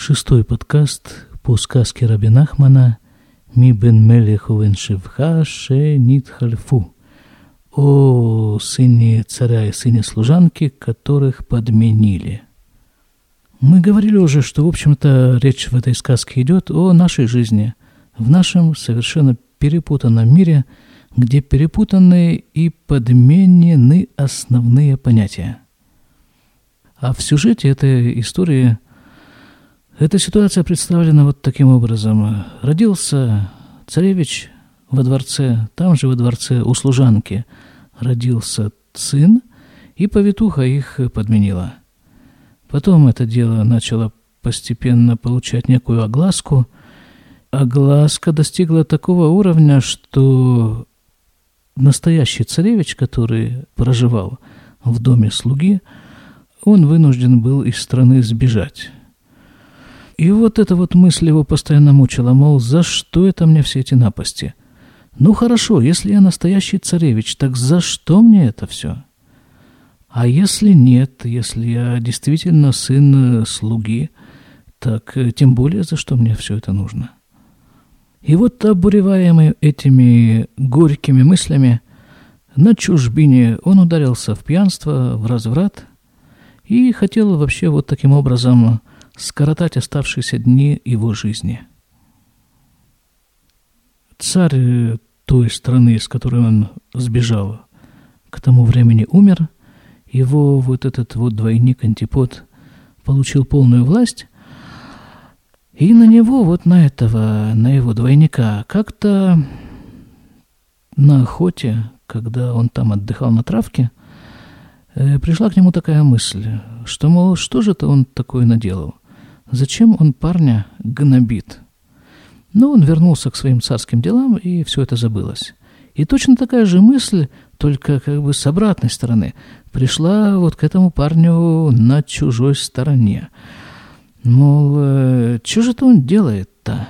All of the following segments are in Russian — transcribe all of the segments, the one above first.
Шестой подкаст по сказке Раби Нахмана «Ми бен мелеху вен шевха ше нит хальфу» о сыне царя и сыне служанки, которых подменили. Мы говорили уже, что, в общем-то, речь в этой сказке идет о нашей жизни, в нашем совершенно перепутанном мире, где перепутаны и подменены основные понятия. А в сюжете этой истории эта ситуация представлена вот таким образом. Родился царевич во дворце, там же во дворце у служанки родился сын, и повитуха их подменила. Потом это дело начало постепенно получать некую огласку. Огласка достигла такого уровня, что настоящий царевич, который проживал в доме слуги, он вынужден был из страны сбежать. И вот эта вот мысль его постоянно мучила, мол, за что это мне все эти напасти? Ну хорошо, если я настоящий царевич, так за что мне это все? А если нет, если я действительно сын слуги, так э, тем более за что мне все это нужно? И вот обуреваемый этими горькими мыслями, на чужбине он ударился в пьянство, в разврат и хотел вообще вот таким образом скоротать оставшиеся дни его жизни. Царь э, той страны, из которой он сбежал, к тому времени умер, его вот этот вот двойник Антипод получил полную власть, и на него, вот на этого, на его двойника, как-то на охоте, когда он там отдыхал на травке, э, пришла к нему такая мысль, что, мол, что же это он такое наделал? Зачем он парня гнобит? Но он вернулся к своим царским делам, и все это забылось. И точно такая же мысль, только как бы с обратной стороны, пришла вот к этому парню на чужой стороне. Мол, э, что же это он делает-то?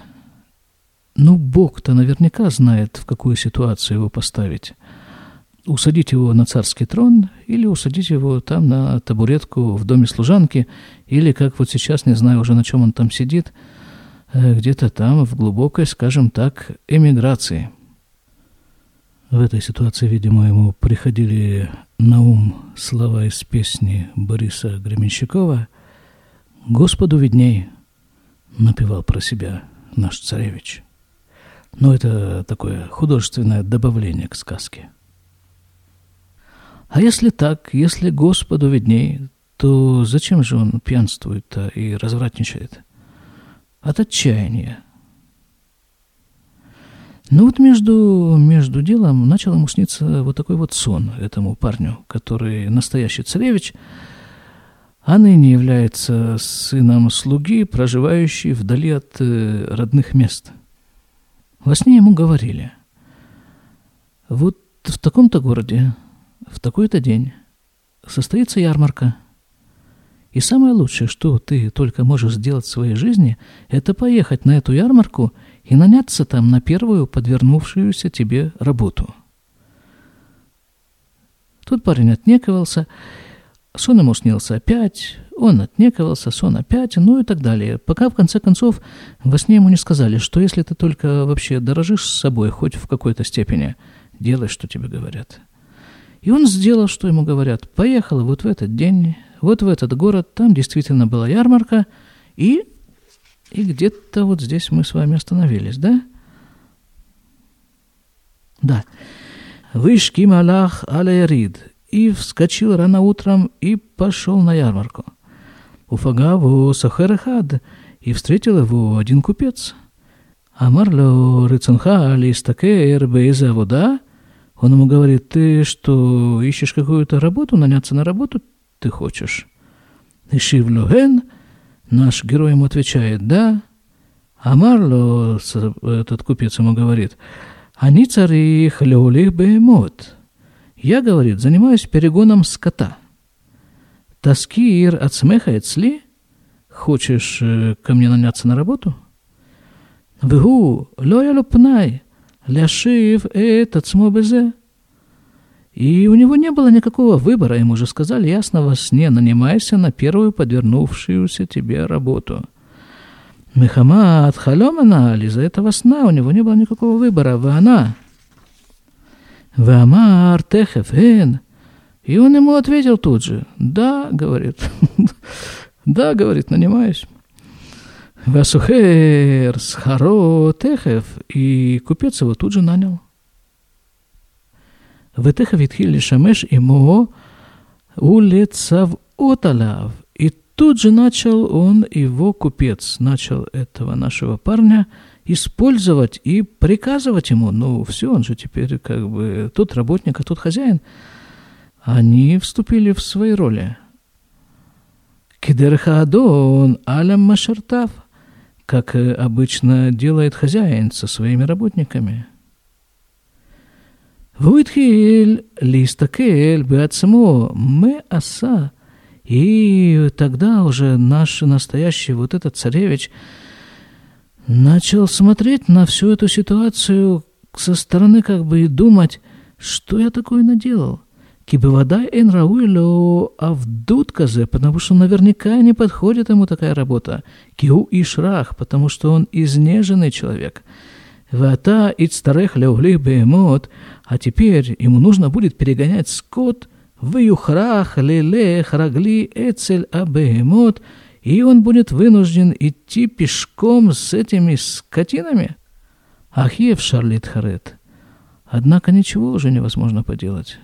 Ну, Бог-то наверняка знает, в какую ситуацию его поставить. Усадить его на царский трон или усадить его там на табуретку в доме служанки, или, как вот сейчас, не знаю уже, на чем он там сидит, э, где-то там, в глубокой, скажем так, эмиграции. В этой ситуации, видимо, ему приходили на ум слова из песни Бориса Гременщикова «Господу видней», напевал про себя наш царевич. Но это такое художественное добавление к сказке. А если так, если Господу видней, то зачем же он пьянствует и развратничает? От отчаяния. Ну вот между, между делом начал ему сниться вот такой вот сон этому парню, который настоящий царевич, а ныне является сыном слуги, проживающий вдали от э, родных мест. Во сне ему говорили, вот в таком-то городе, в такой-то день состоится ярмарка – и самое лучшее, что ты только можешь сделать в своей жизни, это поехать на эту ярмарку и наняться там на первую подвернувшуюся тебе работу. Тут парень отнекивался, сон ему снился опять, он отнекивался, сон опять, ну и так далее. Пока в конце концов во сне ему не сказали, что если ты только вообще дорожишь с собой хоть в какой-то степени, делай, что тебе говорят. И он сделал, что ему говорят. Поехал вот в этот день, вот в этот город, там действительно была ярмарка, и, и где-то вот здесь мы с вами остановились, да? Да. Вышки Малах Алаярид, и вскочил рано утром и пошел на ярмарку. Уфагаву Сахерхад, и встретил его один купец. Амарло Рыцанха Алистакер Бейза вода, он ему говорит, ты что, ищешь какую-то работу, наняться на работу ты хочешь? Ишив Логен, наш герой ему отвечает, да. А Марло, этот купец ему говорит, они цари хлеолих бемот. Я, говорит, занимаюсь перегоном скота. Таскир от смеха ли? Хочешь э, ко мне наняться на работу? Вгу, лоя лопнай, ляшив этот смобезе. И у него не было никакого выбора, ему же сказали ясно во сне, нанимайся на первую подвернувшуюся тебе работу. Мехамад халемана, из-за этого сна у него не было никакого выбора. Вана. Вамар техев эн. И он ему ответил тут же. Да, говорит. да, говорит, нанимаюсь. Васухер, Схаро, Техев. И купец его тут же нанял. Ветехов Итхили Шамеш и Мо улицав Оталяв. И тут же начал он, его купец, начал этого нашего парня использовать и приказывать ему. Ну, все, он же теперь как бы тот работник, а тот хозяин. Они вступили в свои роли. Кидерхадон алям машертав – как обычно делает хозяин со своими работниками – והוא התחיל להסתכל בעצמו, מה עשה. И тогда уже наш настоящий вот этот царевич начал смотреть на всю эту ситуацию со стороны как бы и думать, что я такое наделал. Кибывадай эн рауило авдут казе, потому что наверняка не подходит ему такая работа. Киу и шрах, потому что он изнеженный человек. Вата ицтарех леуглих бемот, а теперь ему нужно будет перегонять скот в юхрах лелех рагли эцель абемот, и он будет вынужден идти пешком с этими скотинами. Ахиев Шарлит Харет. Однако ничего уже невозможно поделать.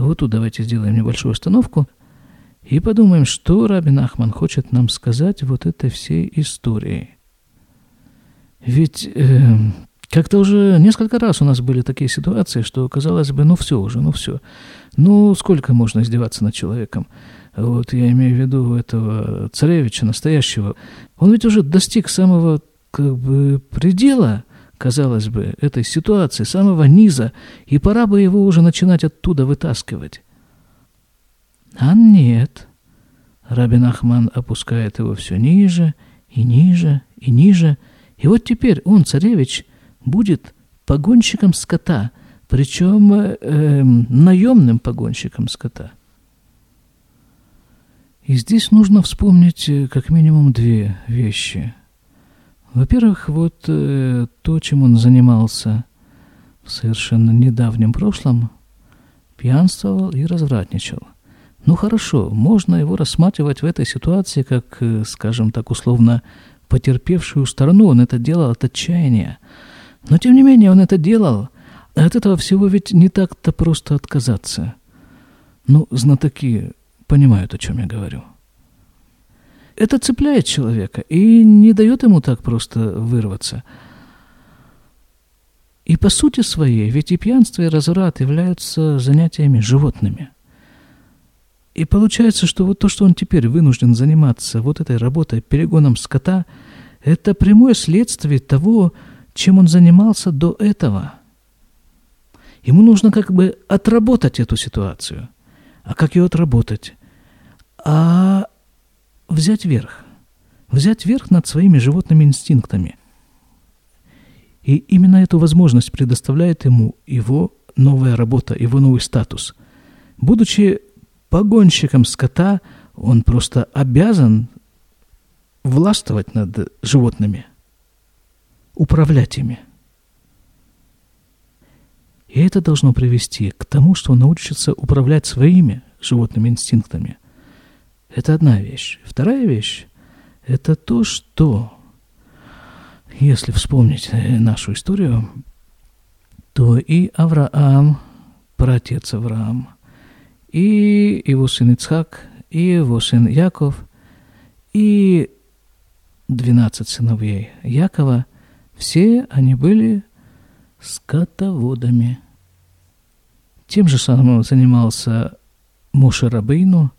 Вот тут давайте сделаем небольшую остановку и подумаем, что Рабин Ахман хочет нам сказать вот этой всей историей. Ведь э, как-то уже несколько раз у нас были такие ситуации, что казалось бы, ну все уже, ну все. Ну сколько можно издеваться над человеком? Вот я имею в виду этого царевича настоящего. Он ведь уже достиг самого как бы предела, казалось бы, этой ситуации, самого низа, и пора бы его уже начинать оттуда вытаскивать. А нет. Рабин Ахман опускает его все ниже и ниже и ниже – и вот теперь он, царевич, будет погонщиком скота, причем э, эм, наемным погонщиком скота. И здесь нужно вспомнить э, как минимум две вещи. Во-первых, вот э, то, чем он занимался в совершенно недавнем прошлом, пьянствовал и развратничал. Ну хорошо, можно его рассматривать в этой ситуации как, э, скажем так, условно потерпевшую сторону, он это делал от отчаяния. Но тем не менее он это делал. А от этого всего ведь не так-то просто отказаться. Ну, знатоки понимают, о чем я говорю. Это цепляет человека и не дает ему так просто вырваться. И по сути своей, ведь и пьянство, и разврат являются занятиями животными – и получается, что вот то, что он теперь вынужден заниматься вот этой работой, перегоном скота, это прямое следствие того, чем он занимался до этого. Ему нужно как бы отработать эту ситуацию. А как ее отработать? А взять верх. Взять верх над своими животными инстинктами. И именно эту возможность предоставляет ему его новая работа, его новый статус. Будучи погонщиком скота он просто обязан властвовать над животными, управлять ими. И это должно привести к тому, что он научится управлять своими животными инстинктами. Это одна вещь. Вторая вещь – это то, что, если вспомнить нашу историю, то и Авраам, праотец Авраам – и его сын Ицхак, и его сын Яков, и двенадцать сыновей Якова, все они были скотоводами. Тем же самым занимался Моше Рабейну,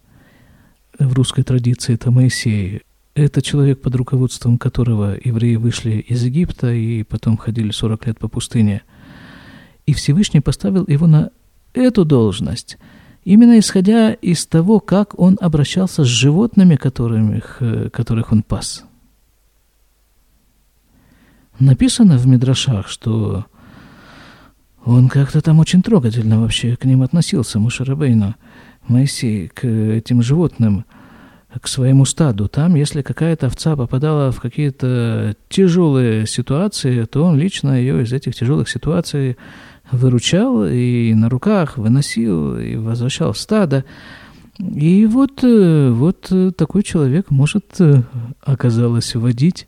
в русской традиции это Моисей. Это человек, под руководством которого евреи вышли из Египта и потом ходили 40 лет по пустыне. И Всевышний поставил его на эту должность – именно исходя из того, как он обращался с животными, которыми, которых он пас. Написано в Мидрашах, что он как-то там очень трогательно вообще к ним относился, Мушарабейну, Моисей, к этим животным. к своему стаду. Там, если какая-то овца попадала в какие-то тяжелые ситуации, то он лично ее из этих тяжелых ситуаций выручал и на руках выносил и возвращал в стадо. И вот, э, вот такой человек может, э, оказалось, водить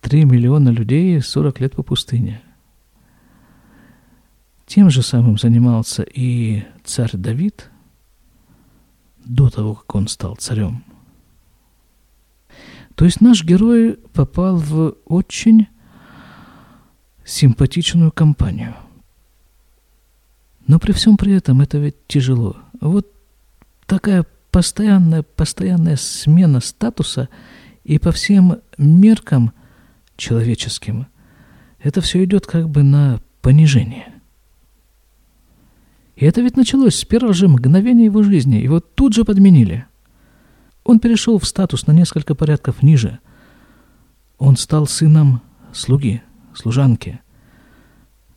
3 миллиона людей 40 лет по пустыне. Тем же самым занимался и царь Давид до того, как он стал царем. То есть наш герой попал в очень симпатичную компанию. Но при всем при этом это ведь тяжело. Вот такая постоянная, постоянная смена статуса и по всем меркам человеческим, это все идет как бы на понижение. И это ведь началось с первого же мгновения его жизни. Его тут же подменили. Он перешел в статус на несколько порядков ниже. Он стал сыном слуги, служанки.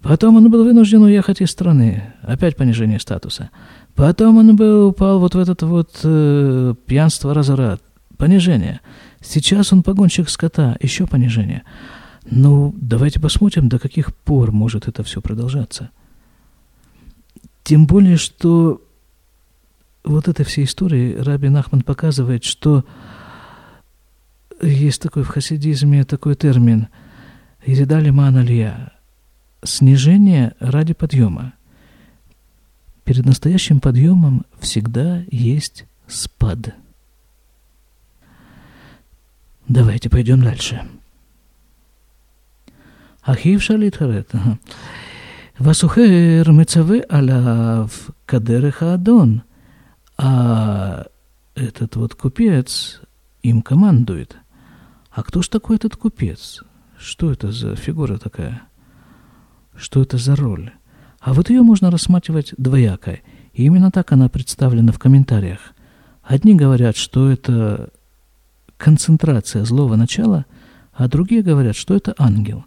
Потом он был вынужден уехать из страны. Опять понижение статуса. Потом он был, упал вот в этот вот э, пьянство, разорат. Понижение. Сейчас он погонщик скота. Еще понижение. Ну, давайте посмотрим, до каких пор может это все продолжаться. Тем более, что вот этой всей истории Раби Нахман показывает, что есть такой в хасидизме такой термин «Иридали маналия» – снижение ради подъема. Перед настоящим подъемом всегда есть спад. Давайте пойдем дальше. Ахив шалит харет. והסוחר מצווה עליו כדרך האדון, а этот вот купец им командует. А кто ж такой этот купец? Что это за фигура такая? Что это за роль? А вот ее можно рассматривать двояко. И именно так она представлена в комментариях. Одни говорят, что это концентрация злого начала, а другие говорят, что это ангел.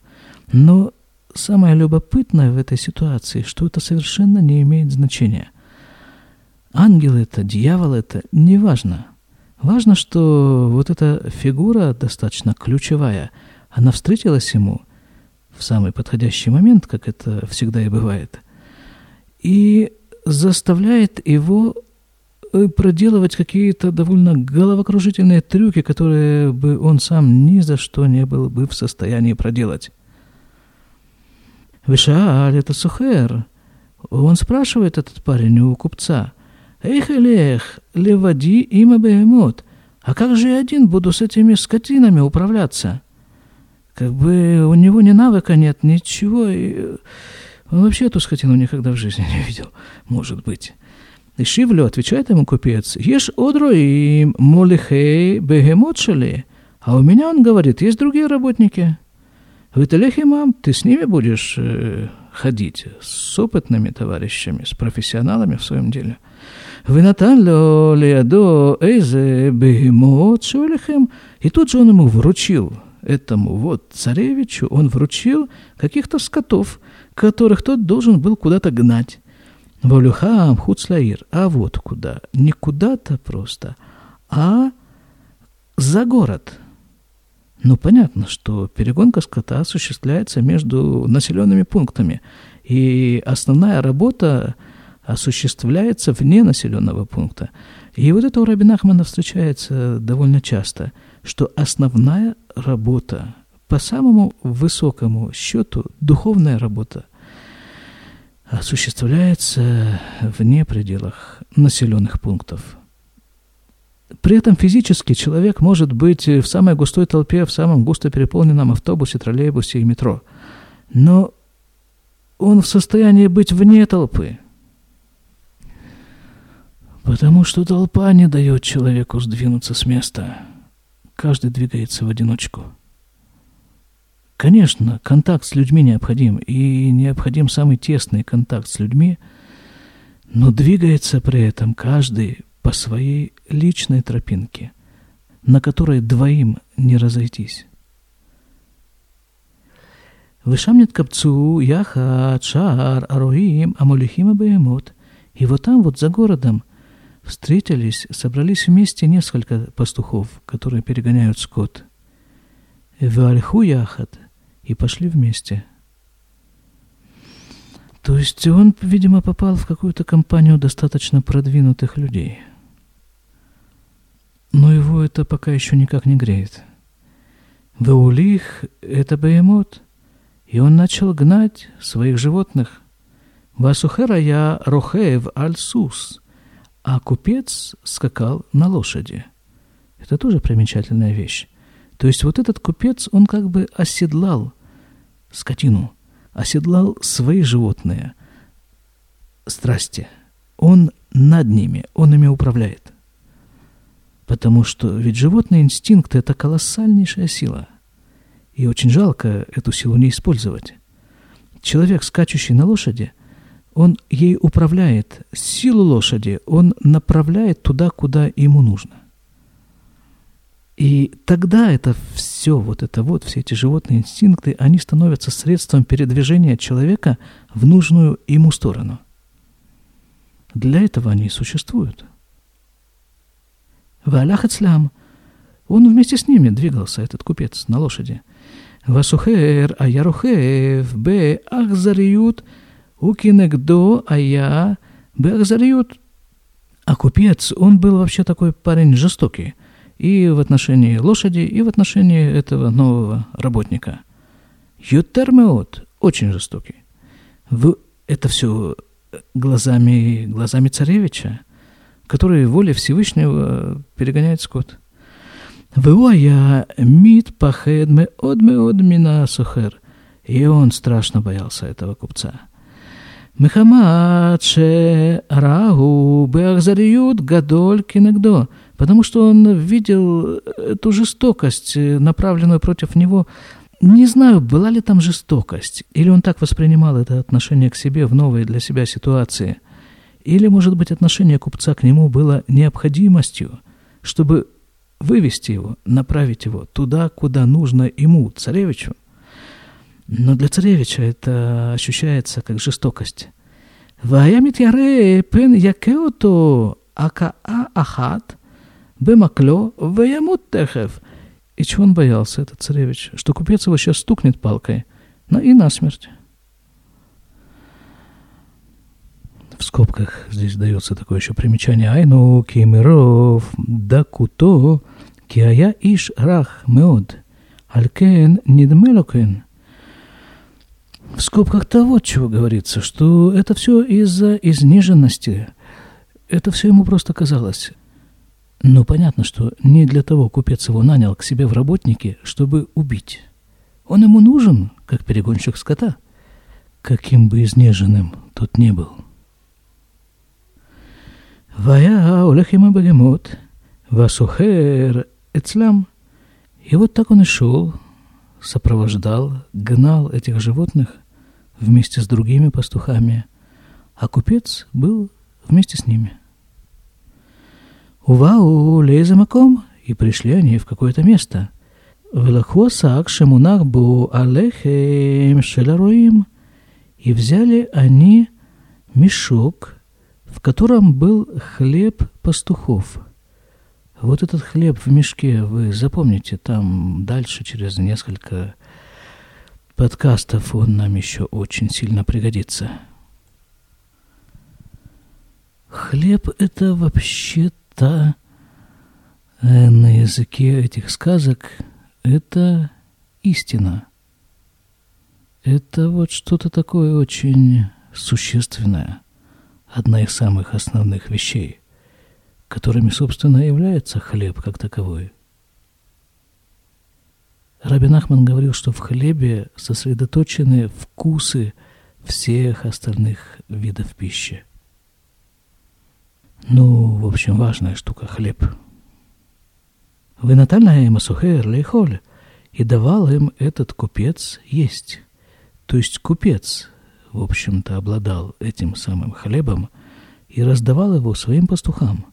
Но самое любопытное в этой ситуации, что это совершенно не имеет значения. Ангел это, дьявол это, не важно. Важно, что вот эта фигура достаточно ключевая, она встретилась ему в самый подходящий момент, как это всегда и бывает, и заставляет его э, проделывать какие-то довольно головокружительные трюки, которые бы он сам ни за что не был бы в состоянии проделать. Вишааль, это Сухер. Он спрашивает, этот парень, у купца, «Эх, Элех, левади има бегемот, а как же я один буду с этими скотинами управляться?» Как бы у него ни навыка нет, ничего, и он вообще эту скотину никогда в жизни не видел, может быть. И Шивлю отвечает ему купец, «Ешь одро и молихей бегемот шали». А у меня, он говорит, есть другие работники – в Италехе, мам, ты с ними будешь э, ходить, с опытными товарищами, с профессионалами в своем деле. Винатан ло лиадо эйзе бегемот шолехем. И тут же он ему вручил, этому вот царевичу, он вручил каких-то скотов, которых тот должен был куда-то гнать. Волюхам хуцлаир. А вот куда. Не куда-то просто, а за город – ну, понятно, что перегонка скота осуществляется между населенными пунктами, и основная работа осуществляется вне населенного пункта. И вот это у Рабина Ахмана встречается довольно часто, что основная работа, по самому высокому счету, духовная работа, осуществляется вне пределах населенных пунктов. При этом физически человек может быть в самой густой толпе, в самом густо переполненном автобусе, троллейбусе и метро. Но он в состоянии быть вне толпы. Потому что толпа не дает человеку сдвинуться с места. Каждый двигается в одиночку. Конечно, контакт с людьми необходим, и необходим самый тесный контакт с людьми, но двигается при этом каждый по своей личной тропинке, на которой двоим не разойтись. Вышамнет яха, чар, аруим, амулихим и бегемот. И вот там, вот за городом, встретились, собрались вместе несколько пастухов, которые перегоняют скот. Вальху яхат и пошли вместе. То есть он, видимо, попал в какую-то компанию достаточно продвинутых людей. Но его это пока еще никак не греет. Ваулих – это бегемот, и он начал гнать своих животных. Васухера я рохеев альсус, а купец скакал на лошади. Это тоже примечательная вещь. То есть вот этот купец, он как бы оседлал скотину – оседлал свои животные страсти. Он над ними, он ими управляет. Потому что ведь животный инстинкт – это колоссальнейшая сила. И очень жалко эту силу не использовать. Человек, скачущий на лошади, он ей управляет. Силу лошади он направляет туда, куда ему нужно. И тогда это все, вот это вот, все эти животные инстинкты, они становятся средством передвижения человека в нужную ему сторону. Для этого они и существуют. Валях Ицлям, он вместе с ними двигался, этот купец, на лошади. Васухер, аярухев, бе ахзариют, укинегдо, ая, бе ахзариют. А купец, он был вообще такой парень жестокий – и в отношении лошади, и в отношении этого нового работника. Ютермеот очень жестокий. В, это все глазами, глазами царевича, который воле Всевышнего перегоняет скот. Вуая мит пахед меод меод мина сухер. И он страшно боялся этого купца. Мехамат рагу беахзариют гадоль кинегдо – потому что он видел эту жестокость, э, направленную против него. Не знаю, была ли там жестокость, или он так воспринимал это отношение к себе в новой для себя ситуации, или, может быть, отношение купца к нему было необходимостью, чтобы вывести его, направить его туда, куда нужно ему, царевичу. Но для царевича это ощущается как жестокость. «Ваямит яре пен якеото акаа ахат Бемакло, ваямут техев. И чего он боялся, этот царевич? Что купец его сейчас стукнет палкой. Ну и насмерть. В скобках здесь дается такое еще примечание. Айну кимиров дакуто кия иш рах меод. Алькен нидмелокен. В скобках того, чего говорится, что это все из-за изнеженности. Это все ему просто казалось. Но понятно, что не для того купец его нанял к себе в работники, чтобы убить. Он ему нужен, как перегонщик скота, каким бы изнеженным тот не был. Вая Олехима Багемот, Васухер Эцлям. И вот так он и шел, сопровождал, гнал этих животных вместе с другими пастухами, а купец был вместе с ними. Увау леземаком, и пришли они в какое-то место. Велаху сак шемунах бу алехем шеларуим, и взяли они мешок, в котором был хлеб пастухов. Вот этот хлеб в мешке, вы запомните, там дальше через несколько подкастов он нам еще очень сильно пригодится. Хлеб – это вообще места э, на языке этих сказок – это истина. Это вот что-то такое очень существенное, одна из самых основных вещей, которыми, собственно, является хлеб как таковой. Рабин Ахман говорил, что в хлебе сосредоточены вкусы всех остальных видов пищи. Ну, в общем, важная штука – хлеб. Вы натальная им асухер лейхоль, и давал им этот купец есть. То есть купец, в общем-то, обладал этим самым хлебом и раздавал его своим пастухам.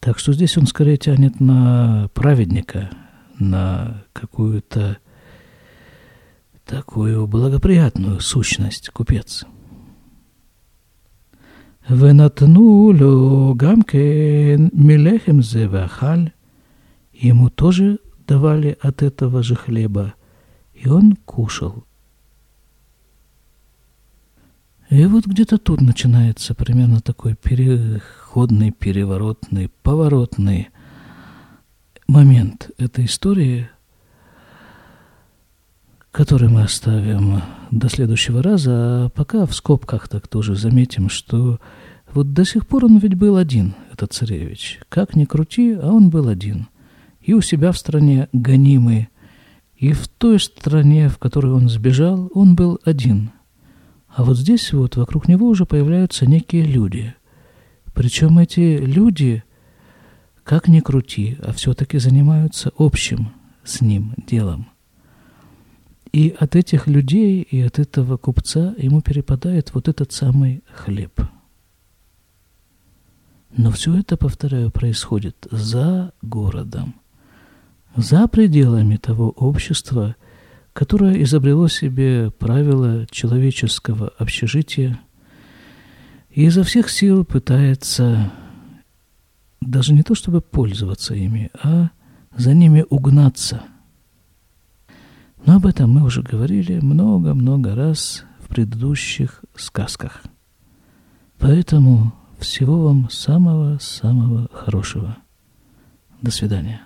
Так что здесь он скорее тянет на праведника, на какую-то такую благоприятную сущность купец. Венатну лю гамкен милехем зевахаль. Ему тоже давали от этого же хлеба, и он кушал – и вот где-то тут начинается примерно такой переходный, переворотный, поворотный момент этой истории, который мы оставим до следующего раза, а пока в скобках так тоже заметим, что вот до сих пор он ведь был один, этот царевич. Как ни крути, а он был один. И у себя в стране гонимый, и в той стране, в которой он сбежал, он был один. А вот здесь вот вокруг него уже появляются некие люди. Причем эти люди, как ни крути, а все-таки занимаются общим с ним делом. И от этих людей и от этого купца ему перепадает вот этот самый хлеб. Но все это, повторяю, происходит за городом, за пределами того общества, которое изобрело себе правила человеческого общежития и изо всех сил пытается даже не то чтобы пользоваться ими, а за ними угнаться. Но об этом мы уже говорили много-много раз в предыдущих сказках. Поэтому всего вам самого-самого хорошего. До свидания.